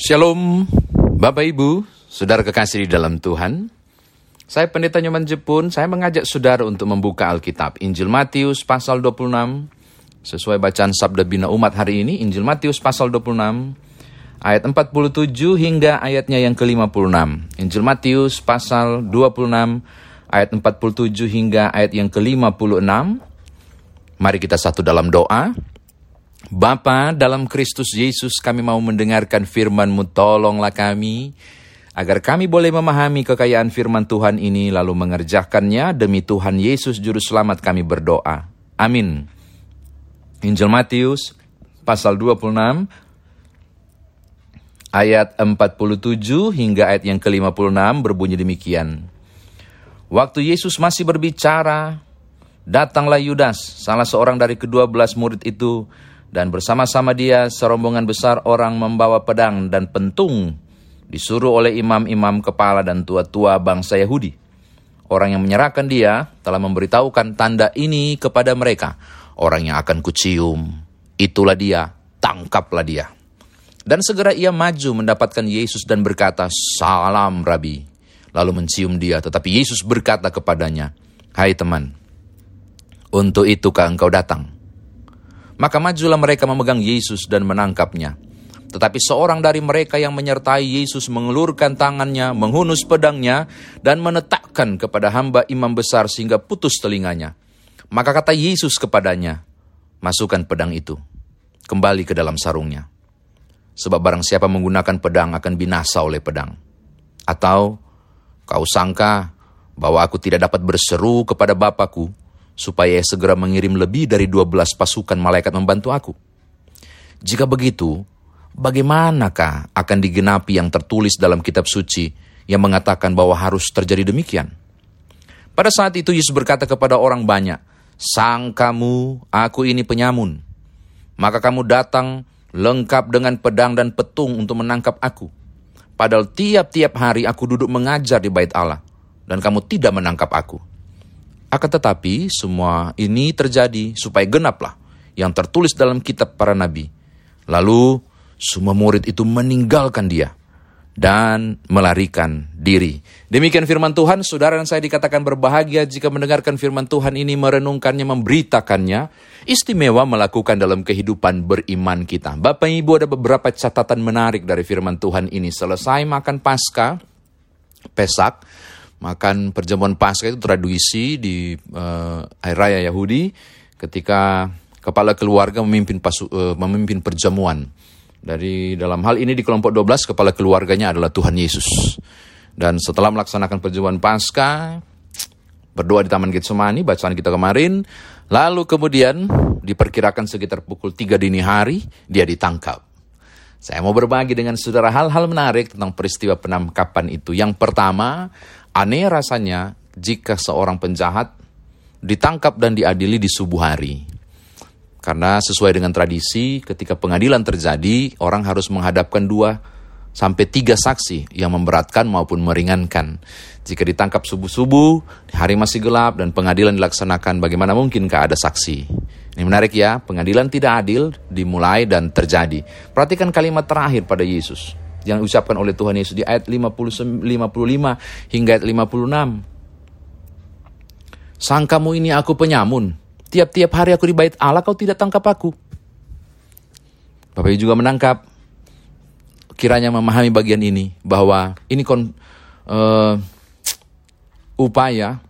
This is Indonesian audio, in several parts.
Shalom, Bapak Ibu, Saudara kekasih di dalam Tuhan. Saya Pendeta Nyoman Jepun, saya mengajak saudara untuk membuka Alkitab. Injil Matius pasal 26, sesuai bacaan Sabda Bina Umat hari ini, Injil Matius pasal 26, ayat 47 hingga ayatnya yang ke-56. Injil Matius pasal 26, ayat 47 hingga ayat yang ke-56. Mari kita satu dalam doa. Bapa dalam Kristus Yesus kami mau mendengarkan firman-Mu, tolonglah kami, agar kami boleh memahami kekayaan firman Tuhan ini lalu mengerjakannya demi Tuhan Yesus Juru Selamat kami berdoa. Amin. Injil Matius pasal 26 ayat 47 hingga ayat yang ke-56 berbunyi demikian. Waktu Yesus masih berbicara, datanglah Yudas, salah seorang dari kedua belas murid itu, dan bersama-sama dia serombongan besar orang membawa pedang dan pentung disuruh oleh imam-imam kepala dan tua-tua bangsa Yahudi. Orang yang menyerahkan dia telah memberitahukan tanda ini kepada mereka. Orang yang akan kucium, itulah dia, tangkaplah dia. Dan segera ia maju mendapatkan Yesus dan berkata, Salam Rabi. Lalu mencium dia, tetapi Yesus berkata kepadanya, Hai teman, untuk itukah engkau datang? Maka majulah mereka memegang Yesus dan menangkapnya. Tetapi seorang dari mereka yang menyertai Yesus mengelurkan tangannya, menghunus pedangnya, dan menetakkan kepada hamba imam besar sehingga putus telinganya. Maka kata Yesus kepadanya, Masukkan pedang itu, kembali ke dalam sarungnya. Sebab barang siapa menggunakan pedang akan binasa oleh pedang. Atau kau sangka bahwa aku tidak dapat berseru kepada Bapakku, supaya segera mengirim lebih dari 12 pasukan malaikat membantu aku. Jika begitu, bagaimanakah akan digenapi yang tertulis dalam kitab suci yang mengatakan bahwa harus terjadi demikian? Pada saat itu Yesus berkata kepada orang banyak, Sang kamu, aku ini penyamun. Maka kamu datang lengkap dengan pedang dan petung untuk menangkap aku. Padahal tiap-tiap hari aku duduk mengajar di bait Allah, dan kamu tidak menangkap aku. Akan tetapi semua ini terjadi supaya genaplah yang tertulis dalam kitab para nabi. Lalu semua murid itu meninggalkan dia dan melarikan diri. Demikian firman Tuhan, saudara dan saya dikatakan berbahagia jika mendengarkan firman Tuhan ini, merenungkannya, memberitakannya, istimewa melakukan dalam kehidupan beriman kita. Bapak Ibu ada beberapa catatan menarik dari firman Tuhan ini. Selesai makan pasca, pesak, makan perjamuan Paskah itu tradisi di uh, hari raya Yahudi ketika kepala keluarga memimpin pasu, uh, memimpin perjamuan. Dari dalam hal ini di kelompok 12 kepala keluarganya adalah Tuhan Yesus. Dan setelah melaksanakan perjamuan Paskah, berdoa di Taman Getsemani, bacaan kita kemarin, lalu kemudian diperkirakan sekitar pukul 3 dini hari dia ditangkap. Saya mau berbagi dengan saudara hal-hal menarik tentang peristiwa penangkapan itu. Yang pertama, Aneh rasanya jika seorang penjahat ditangkap dan diadili di subuh hari. Karena sesuai dengan tradisi, ketika pengadilan terjadi, orang harus menghadapkan dua sampai tiga saksi yang memberatkan maupun meringankan. Jika ditangkap subuh-subuh, hari masih gelap dan pengadilan dilaksanakan, bagaimana mungkinkah ada saksi? Ini menarik ya, pengadilan tidak adil dimulai dan terjadi. Perhatikan kalimat terakhir pada Yesus yang diucapkan oleh Tuhan Yesus di ayat 50, 55 hingga ayat 56. Sangkamu ini aku penyamun. Tiap-tiap hari aku di bait Allah kau tidak tangkap aku. Bapak juga menangkap. Kiranya memahami bagian ini bahwa ini kon, uh, upaya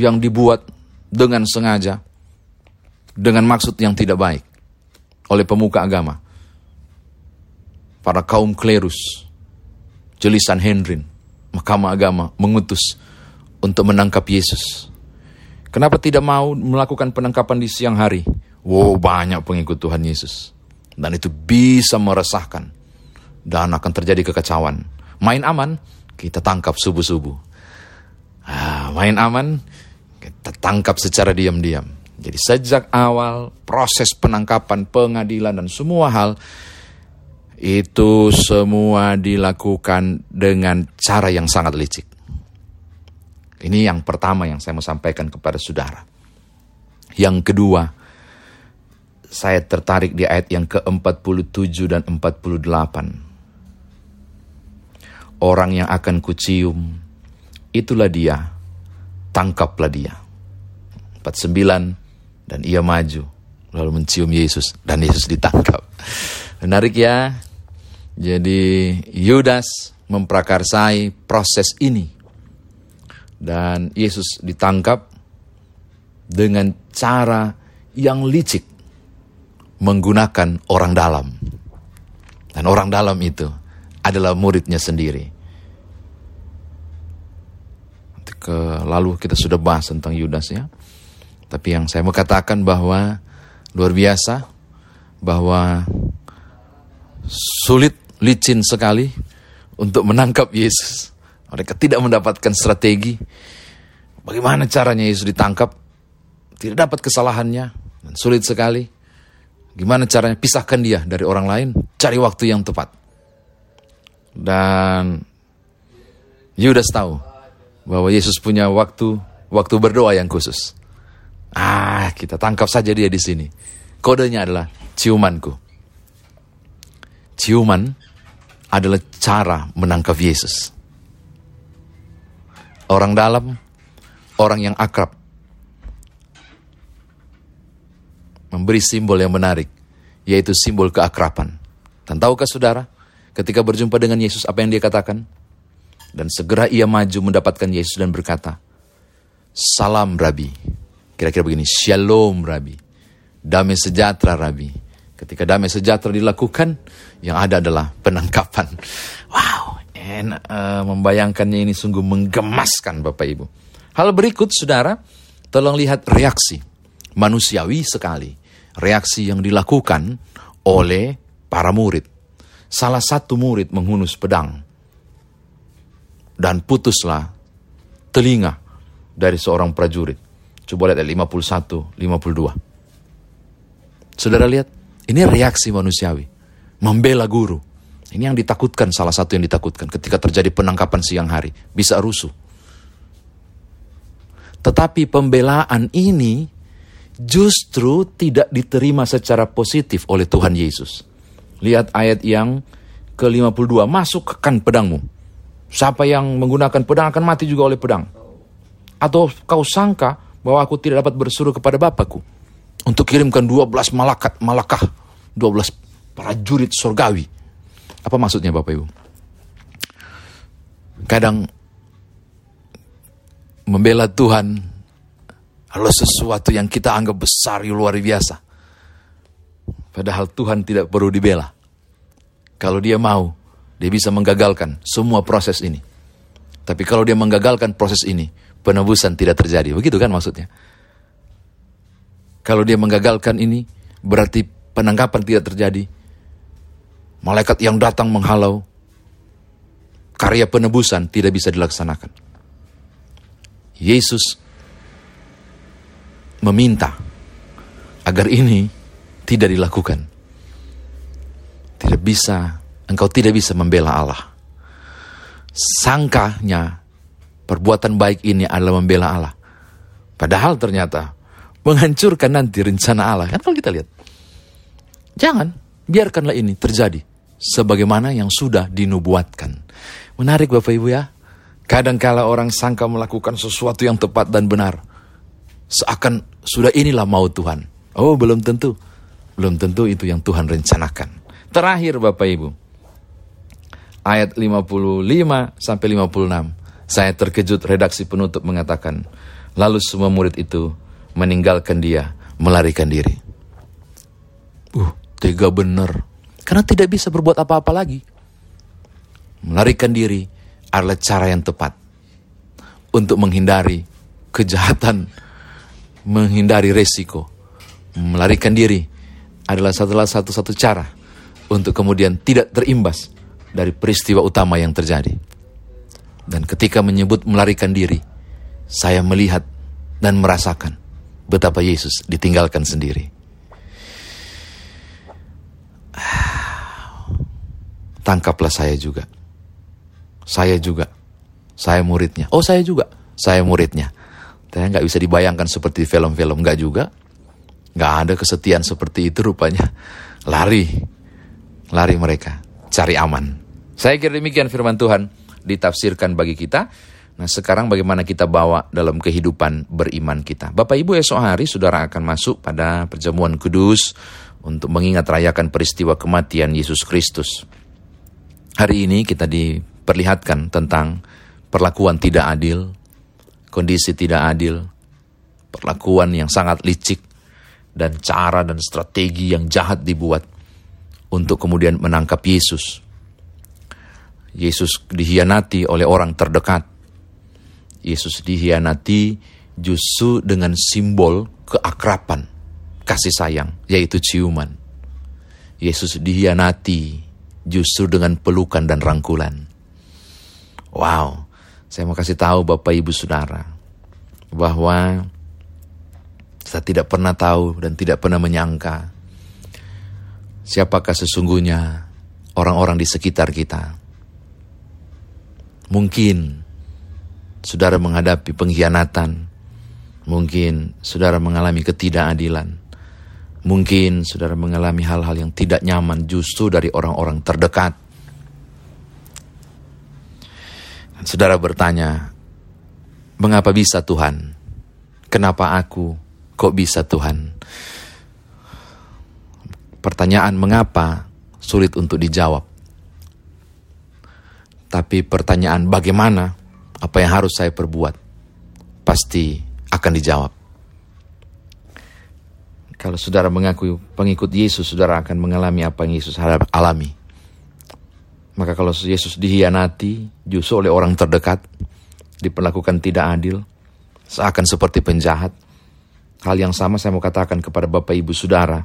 yang dibuat dengan sengaja dengan maksud yang tidak baik oleh pemuka agama para kaum klerus, jelisan Henry, Mahkamah Agama mengutus untuk menangkap Yesus. Kenapa tidak mau melakukan penangkapan di siang hari? Wow, banyak pengikut Tuhan Yesus. Dan itu bisa meresahkan. Dan akan terjadi kekacauan. Main aman, kita tangkap subuh-subuh. Ah, main aman, kita tangkap secara diam-diam. Jadi sejak awal proses penangkapan, pengadilan, dan semua hal itu semua dilakukan dengan cara yang sangat licik. Ini yang pertama yang saya mau sampaikan kepada saudara. Yang kedua, saya tertarik di ayat yang ke-47 dan 48. orang yang akan kucium. Itulah dia, tangkaplah dia. 49, dan ia maju, lalu mencium Yesus, dan Yesus ditangkap. Menarik ya, jadi Yudas memprakarsai proses ini. Dan Yesus ditangkap dengan cara yang licik menggunakan orang dalam. Dan orang dalam itu adalah muridnya sendiri. Lalu kita sudah bahas tentang Yudas ya. Tapi yang saya mau katakan bahwa luar biasa bahwa sulit licin sekali untuk menangkap Yesus. Mereka tidak mendapatkan strategi. Bagaimana caranya Yesus ditangkap? Tidak dapat kesalahannya. Dan sulit sekali. Gimana caranya pisahkan dia dari orang lain? Cari waktu yang tepat. Dan Yudas tahu bahwa Yesus punya waktu waktu berdoa yang khusus. Ah, kita tangkap saja dia di sini. Kodenya adalah ciumanku. Ciuman adalah cara menangkap Yesus. Orang dalam, orang yang akrab, memberi simbol yang menarik, yaitu simbol keakraban. Dan tahukah saudara, ketika berjumpa dengan Yesus, apa yang dia katakan? Dan segera ia maju mendapatkan Yesus dan berkata, Salam Rabi. Kira-kira begini, Shalom Rabi. Damai sejahtera Rabi. Ketika damai sejahtera dilakukan, yang ada adalah penangkapan. Wow, enak uh, membayangkannya ini sungguh menggemaskan Bapak Ibu. Hal berikut, saudara, tolong lihat reaksi manusiawi sekali. Reaksi yang dilakukan oleh para murid. Salah satu murid menghunus pedang. Dan putuslah telinga dari seorang prajurit. Coba lihat ayat 51, 52. Saudara lihat, ini reaksi manusiawi. Membela guru. Ini yang ditakutkan, salah satu yang ditakutkan ketika terjadi penangkapan siang hari. Bisa rusuh. Tetapi pembelaan ini justru tidak diterima secara positif oleh Tuhan Yesus. Lihat ayat yang ke-52, masukkan pedangmu. Siapa yang menggunakan pedang akan mati juga oleh pedang. Atau kau sangka bahwa aku tidak dapat bersuruh kepada Bapakku untuk kirimkan 12 malakat, malakah, 12 prajurit surgawi. Apa maksudnya Bapak Ibu? Kadang membela Tuhan adalah sesuatu yang kita anggap besar, luar biasa. Padahal Tuhan tidak perlu dibela. Kalau dia mau, dia bisa menggagalkan semua proses ini. Tapi kalau dia menggagalkan proses ini, penebusan tidak terjadi. Begitu kan maksudnya? Kalau dia menggagalkan ini, berarti penangkapan tidak terjadi. Malaikat yang datang menghalau, karya penebusan tidak bisa dilaksanakan. Yesus meminta agar ini tidak dilakukan. Tidak bisa, engkau tidak bisa membela Allah. Sangkanya perbuatan baik ini adalah membela Allah. Padahal ternyata menghancurkan nanti rencana Allah. Kan kalau kita lihat. Jangan, biarkanlah ini terjadi. Sebagaimana yang sudah dinubuatkan. Menarik Bapak Ibu ya. Kadangkala orang sangka melakukan sesuatu yang tepat dan benar. Seakan sudah inilah mau Tuhan. Oh belum tentu. Belum tentu itu yang Tuhan rencanakan. Terakhir Bapak Ibu. Ayat 55 sampai 56. Saya terkejut redaksi penutup mengatakan. Lalu semua murid itu meninggalkan dia, melarikan diri. Uh, tega benar. Karena tidak bisa berbuat apa-apa lagi. Melarikan diri adalah cara yang tepat untuk menghindari kejahatan, menghindari resiko. Melarikan diri adalah salah satu-satu cara untuk kemudian tidak terimbas dari peristiwa utama yang terjadi. Dan ketika menyebut melarikan diri, saya melihat dan merasakan betapa Yesus ditinggalkan sendiri. Tangkaplah saya juga. Saya juga. Saya muridnya. Oh saya juga. Saya muridnya. Saya nggak bisa dibayangkan seperti film-film. Nggak juga. Nggak ada kesetiaan seperti itu rupanya. Lari. Lari mereka. Cari aman. Saya kira demikian firman Tuhan. Ditafsirkan bagi kita. Nah sekarang bagaimana kita bawa dalam kehidupan beriman kita. Bapak Ibu esok hari saudara akan masuk pada perjamuan kudus untuk mengingat rayakan peristiwa kematian Yesus Kristus. Hari ini kita diperlihatkan tentang perlakuan tidak adil, kondisi tidak adil, perlakuan yang sangat licik, dan cara dan strategi yang jahat dibuat untuk kemudian menangkap Yesus. Yesus dihianati oleh orang terdekat. Yesus dihianati justru dengan simbol keakrapan, kasih sayang, yaitu ciuman. Yesus dihianati justru dengan pelukan dan rangkulan. Wow, saya mau kasih tahu Bapak Ibu Saudara bahwa kita tidak pernah tahu dan tidak pernah menyangka siapakah sesungguhnya orang-orang di sekitar kita. Mungkin saudara menghadapi pengkhianatan, mungkin saudara mengalami ketidakadilan, mungkin saudara mengalami hal-hal yang tidak nyaman justru dari orang-orang terdekat. Dan saudara bertanya, mengapa bisa Tuhan? Kenapa aku? Kok bisa Tuhan? Pertanyaan mengapa sulit untuk dijawab. Tapi pertanyaan bagaimana, apa yang harus saya perbuat, pasti akan dijawab. Kalau saudara mengaku pengikut Yesus, saudara akan mengalami apa yang Yesus alami. Maka kalau Yesus dihianati justru oleh orang terdekat, diperlakukan tidak adil, seakan seperti penjahat. Hal yang sama saya mau katakan kepada Bapak Ibu Saudara,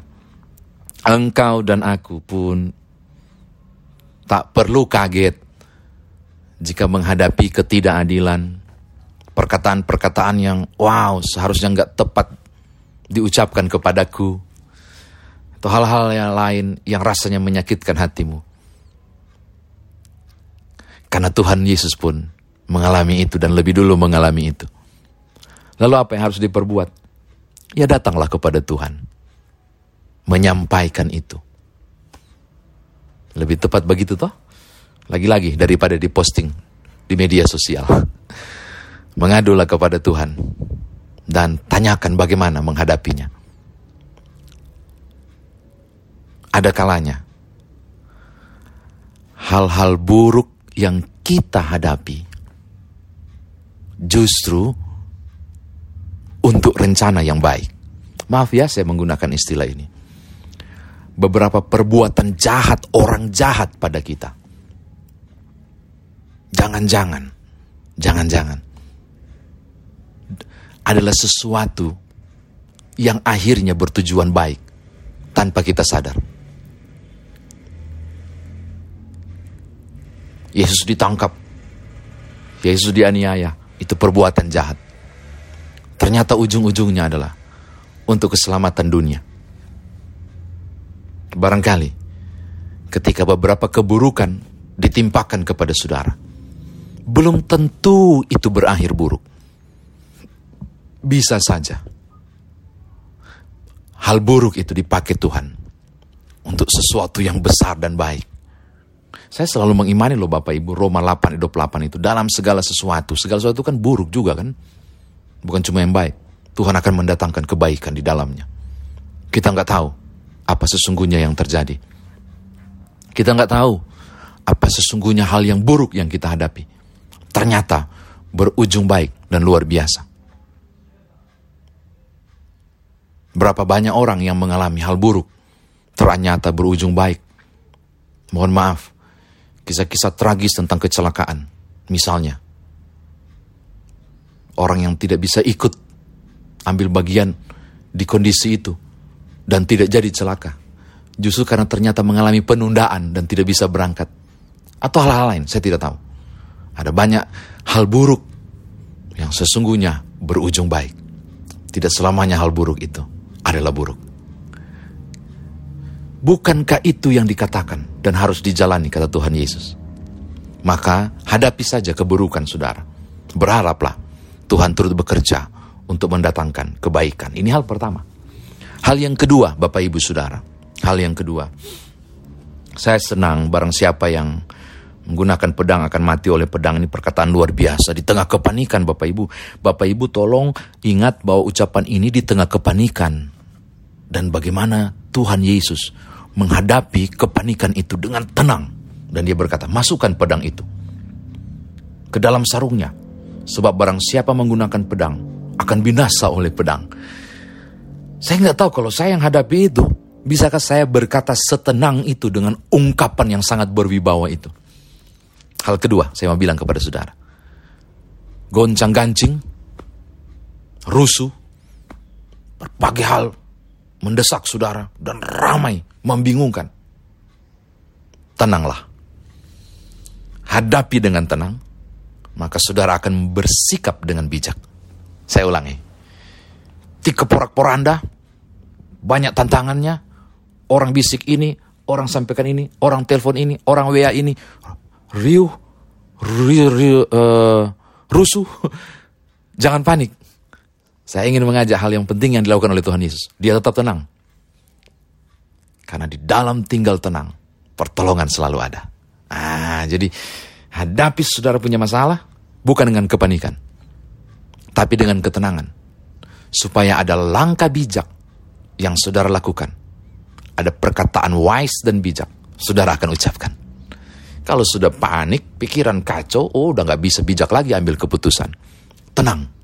engkau dan aku pun tak perlu kaget jika menghadapi ketidakadilan, perkataan-perkataan yang wow seharusnya nggak tepat diucapkan kepadaku, atau hal-hal yang lain yang rasanya menyakitkan hatimu. Karena Tuhan Yesus pun mengalami itu dan lebih dulu mengalami itu. Lalu apa yang harus diperbuat? Ya datanglah kepada Tuhan menyampaikan itu. Lebih tepat begitu toh? Lagi-lagi daripada diposting di media sosial. Mengadulah kepada Tuhan dan tanyakan bagaimana menghadapinya. Ada kalanya hal-hal buruk yang kita hadapi justru untuk rencana yang baik. Maaf ya saya menggunakan istilah ini beberapa perbuatan jahat orang jahat pada kita. Jangan-jangan, jangan-jangan adalah sesuatu yang akhirnya bertujuan baik tanpa kita sadar. Yesus ditangkap, Yesus dianiaya, itu perbuatan jahat. Ternyata ujung-ujungnya adalah untuk keselamatan dunia. Barangkali ketika beberapa keburukan ditimpakan kepada saudara, belum tentu itu berakhir buruk. Bisa saja hal buruk itu dipakai Tuhan untuk sesuatu yang besar dan baik. Saya selalu mengimani loh Bapak Ibu, Roma 8, 28 itu. Dalam segala sesuatu, segala sesuatu kan buruk juga kan. Bukan cuma yang baik. Tuhan akan mendatangkan kebaikan di dalamnya. Kita nggak tahu apa sesungguhnya yang terjadi. Kita nggak tahu apa sesungguhnya hal yang buruk yang kita hadapi. Ternyata berujung baik dan luar biasa. Berapa banyak orang yang mengalami hal buruk, ternyata berujung baik. Mohon maaf, kisah-kisah tragis tentang kecelakaan, misalnya. Orang yang tidak bisa ikut ambil bagian di kondisi itu, dan tidak jadi celaka. Justru karena ternyata mengalami penundaan dan tidak bisa berangkat. Atau hal-hal lain, saya tidak tahu. Ada banyak hal buruk yang sesungguhnya berujung baik. Tidak selamanya hal buruk itu adalah buruk. Bukankah itu yang dikatakan dan harus dijalani kata Tuhan Yesus? Maka hadapi saja keburukan saudara. Berharaplah Tuhan turut bekerja untuk mendatangkan kebaikan. Ini hal pertama. Hal yang kedua, Bapak Ibu Saudara, hal yang kedua, saya senang barang siapa yang menggunakan pedang akan mati oleh pedang ini perkataan luar biasa di tengah kepanikan Bapak Ibu. Bapak Ibu tolong ingat bahwa ucapan ini di tengah kepanikan. Dan bagaimana Tuhan Yesus menghadapi kepanikan itu dengan tenang. Dan dia berkata, masukkan pedang itu ke dalam sarungnya. Sebab barang siapa menggunakan pedang akan binasa oleh pedang. Saya nggak tahu kalau saya yang hadapi itu, bisakah saya berkata setenang itu dengan ungkapan yang sangat berwibawa itu. Hal kedua, saya mau bilang kepada saudara. Goncang gancing, rusuh, berbagai hal mendesak saudara dan ramai, membingungkan. Tenanglah. Hadapi dengan tenang, maka saudara akan bersikap dengan bijak. Saya ulangi. Tiga porak-poranda, banyak tantangannya, orang bisik ini, orang sampaikan ini, orang telepon ini, orang WA ini, riuh, riuh, riuh uh, rusuh. Jangan panik. Saya ingin mengajak hal yang penting yang dilakukan oleh Tuhan Yesus. Dia tetap tenang. Karena di dalam tinggal tenang, pertolongan selalu ada. Ah, jadi hadapi saudara punya masalah, bukan dengan kepanikan, tapi dengan ketenangan. Supaya ada langkah bijak yang saudara lakukan. Ada perkataan wise dan bijak, saudara akan ucapkan. Kalau sudah panik, pikiran kacau, oh udah gak bisa bijak lagi ambil keputusan. Tenang,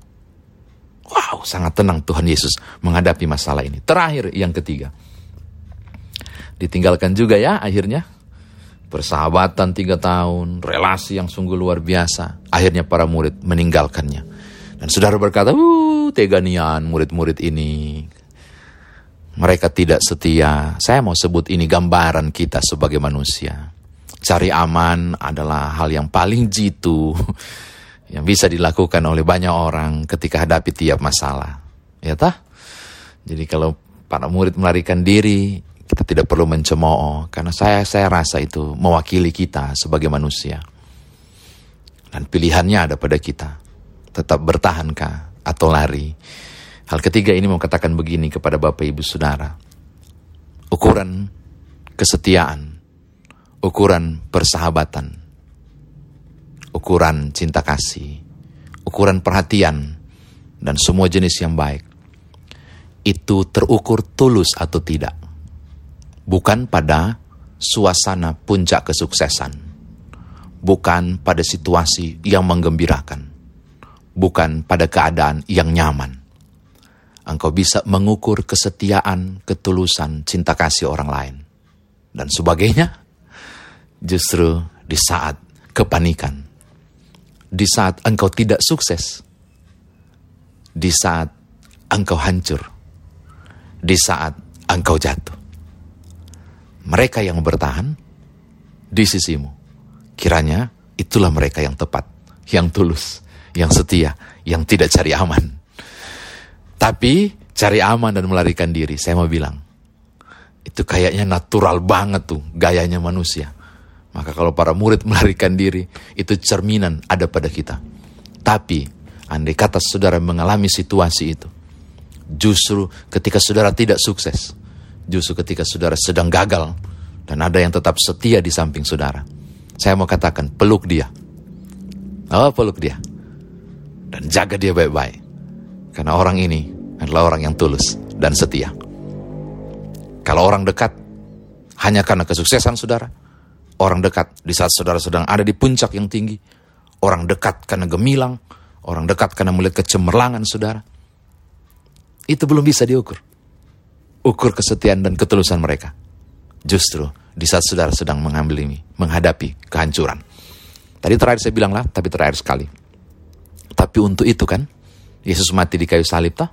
Wow, sangat tenang Tuhan Yesus menghadapi masalah ini. Terakhir, yang ketiga. Ditinggalkan juga ya akhirnya. Persahabatan tiga tahun, relasi yang sungguh luar biasa. Akhirnya para murid meninggalkannya. Dan saudara berkata, uh, teganian murid-murid ini. Mereka tidak setia. Saya mau sebut ini gambaran kita sebagai manusia. Cari aman adalah hal yang paling jitu yang bisa dilakukan oleh banyak orang ketika hadapi tiap masalah. Ya tah? Jadi kalau para murid melarikan diri, kita tidak perlu mencemooh karena saya saya rasa itu mewakili kita sebagai manusia. Dan pilihannya ada pada kita. Tetap bertahankah atau lari? Hal ketiga ini mau katakan begini kepada Bapak Ibu Saudara. Ukuran kesetiaan, ukuran persahabatan, ukuran cinta kasih, ukuran perhatian, dan semua jenis yang baik. Itu terukur tulus atau tidak. Bukan pada suasana puncak kesuksesan. Bukan pada situasi yang menggembirakan. Bukan pada keadaan yang nyaman. Engkau bisa mengukur kesetiaan, ketulusan, cinta kasih orang lain. Dan sebagainya. Justru di saat kepanikan. Di saat engkau tidak sukses, di saat engkau hancur, di saat engkau jatuh. Mereka yang bertahan di sisimu, kiranya itulah mereka yang tepat, yang tulus, yang setia, yang tidak cari aman. Tapi cari aman dan melarikan diri, saya mau bilang, itu kayaknya natural banget tuh gayanya manusia maka kalau para murid melarikan diri, itu cerminan ada pada kita. Tapi, andai kata saudara mengalami situasi itu, justru ketika saudara tidak sukses, justru ketika saudara sedang gagal, dan ada yang tetap setia di samping saudara, saya mau katakan, peluk dia. Oh, peluk dia. Dan jaga dia baik-baik. Karena orang ini adalah orang yang tulus dan setia. Kalau orang dekat, hanya karena kesuksesan saudara, orang dekat di saat saudara sedang ada di puncak yang tinggi, orang dekat karena gemilang, orang dekat karena melihat kecemerlangan saudara. Itu belum bisa diukur. Ukur kesetiaan dan ketulusan mereka. Justru di saat saudara sedang mengambil ini, menghadapi kehancuran. Tadi terakhir saya bilang lah, tapi terakhir sekali. Tapi untuk itu kan, Yesus mati di kayu salib tak?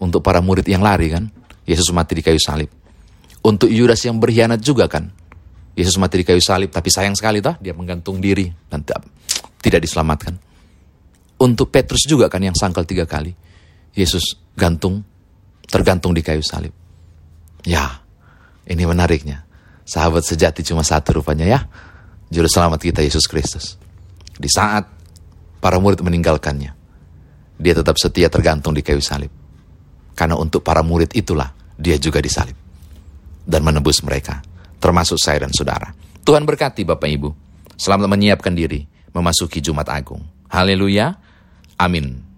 Untuk para murid yang lari kan, Yesus mati di kayu salib. Untuk Yudas yang berkhianat juga kan, Yesus mati di kayu salib, tapi sayang sekali toh dia menggantung diri dan tidak diselamatkan. Untuk Petrus juga kan yang sangkal tiga kali. Yesus gantung, tergantung di kayu salib. Ya, ini menariknya. Sahabat sejati cuma satu rupanya ya. Juru selamat kita Yesus Kristus. Di saat para murid meninggalkannya, dia tetap setia tergantung di kayu salib. Karena untuk para murid itulah dia juga disalib. Dan menebus mereka termasuk saya dan saudara. Tuhan berkati Bapak Ibu. Selamat menyiapkan diri memasuki Jumat Agung. Haleluya. Amin.